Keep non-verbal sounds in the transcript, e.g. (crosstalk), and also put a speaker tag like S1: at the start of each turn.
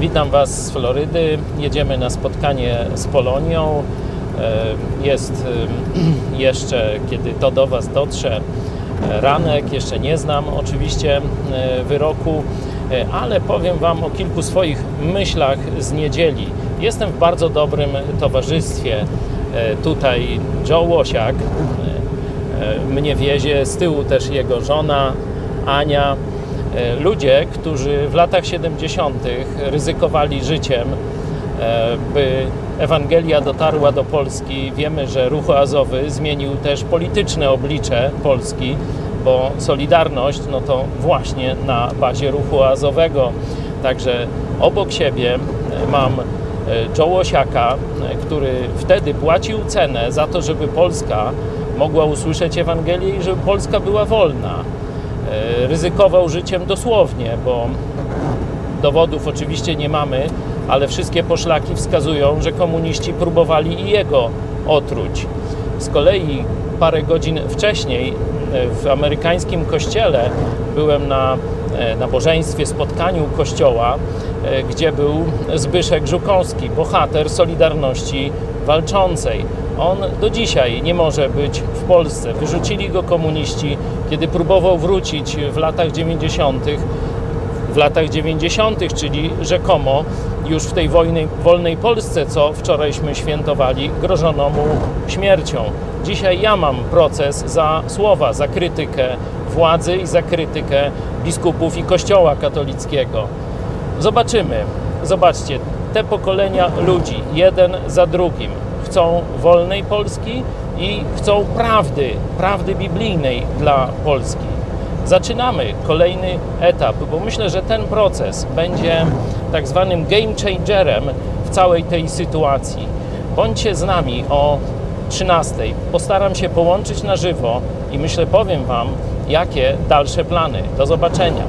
S1: Witam Was z Florydy. Jedziemy na spotkanie z Polonią. Jest (clears throat) jeszcze, kiedy to do Was dotrze, ranek. Jeszcze nie znam oczywiście wyroku, e, ale powiem Wam o kilku swoich myślach z niedzieli. Jestem w bardzo dobrym towarzystwie. E, Tutaj Joe Łosiak e, mnie wiezie, z tyłu też jego żona Ania. E, Ludzie, którzy w latach 70. ryzykowali życiem, e, by Ewangelia dotarła do Polski. Wiemy, że ruch oazowy zmienił też polityczne oblicze Polski, bo Solidarność no to właśnie na bazie ruchu oazowego. Także obok siebie e, mam Joe Łosiaka, e, który wtedy płacił cenę za to, żeby Polska mogła usłyszeć Ewangelię i żeby Polska była wolna. E, Ryzykował życiem dosłownie, bo dowodów oczywiście nie mamy, ale wszystkie poszlaki wskazują, że komuniści próbowali i jego otruć. Z kolei parę godzin wcześniej e, w amerykańskim kościele byłem na nabożeństwie, spotkaniu kościoła, e, gdzie był Zbyszek Żukowski, bohater Solidarności Walczącej. On do dzisiaj nie może być w Polsce. Wyrzucili go komuniści, kiedy próbował wrócić w latach 90 w latach 90., czyli rzekomo już w tej wojnej, wolnej Polsce, co wczorajśmy świętowali, grożono mu śmiercią. Dzisiaj ja mam proces za słowa, za krytykę władzy i za krytykę biskupów i Kościoła katolickiego. Zobaczymy. Zobaczcie, te pokolenia ludzi, jeden za drugim, chcą wolnej Polski i chcą prawdy, prawdy biblijnej dla Polski. Zaczynamy kolejny etap, bo myślę, że ten proces będzie tak zwanym game changerem w całej tej sytuacji. Bądźcie z nami o 13. Postaram się połączyć na żywo i myślę, powiem Wam, jakie dalsze plany. Do zobaczenia.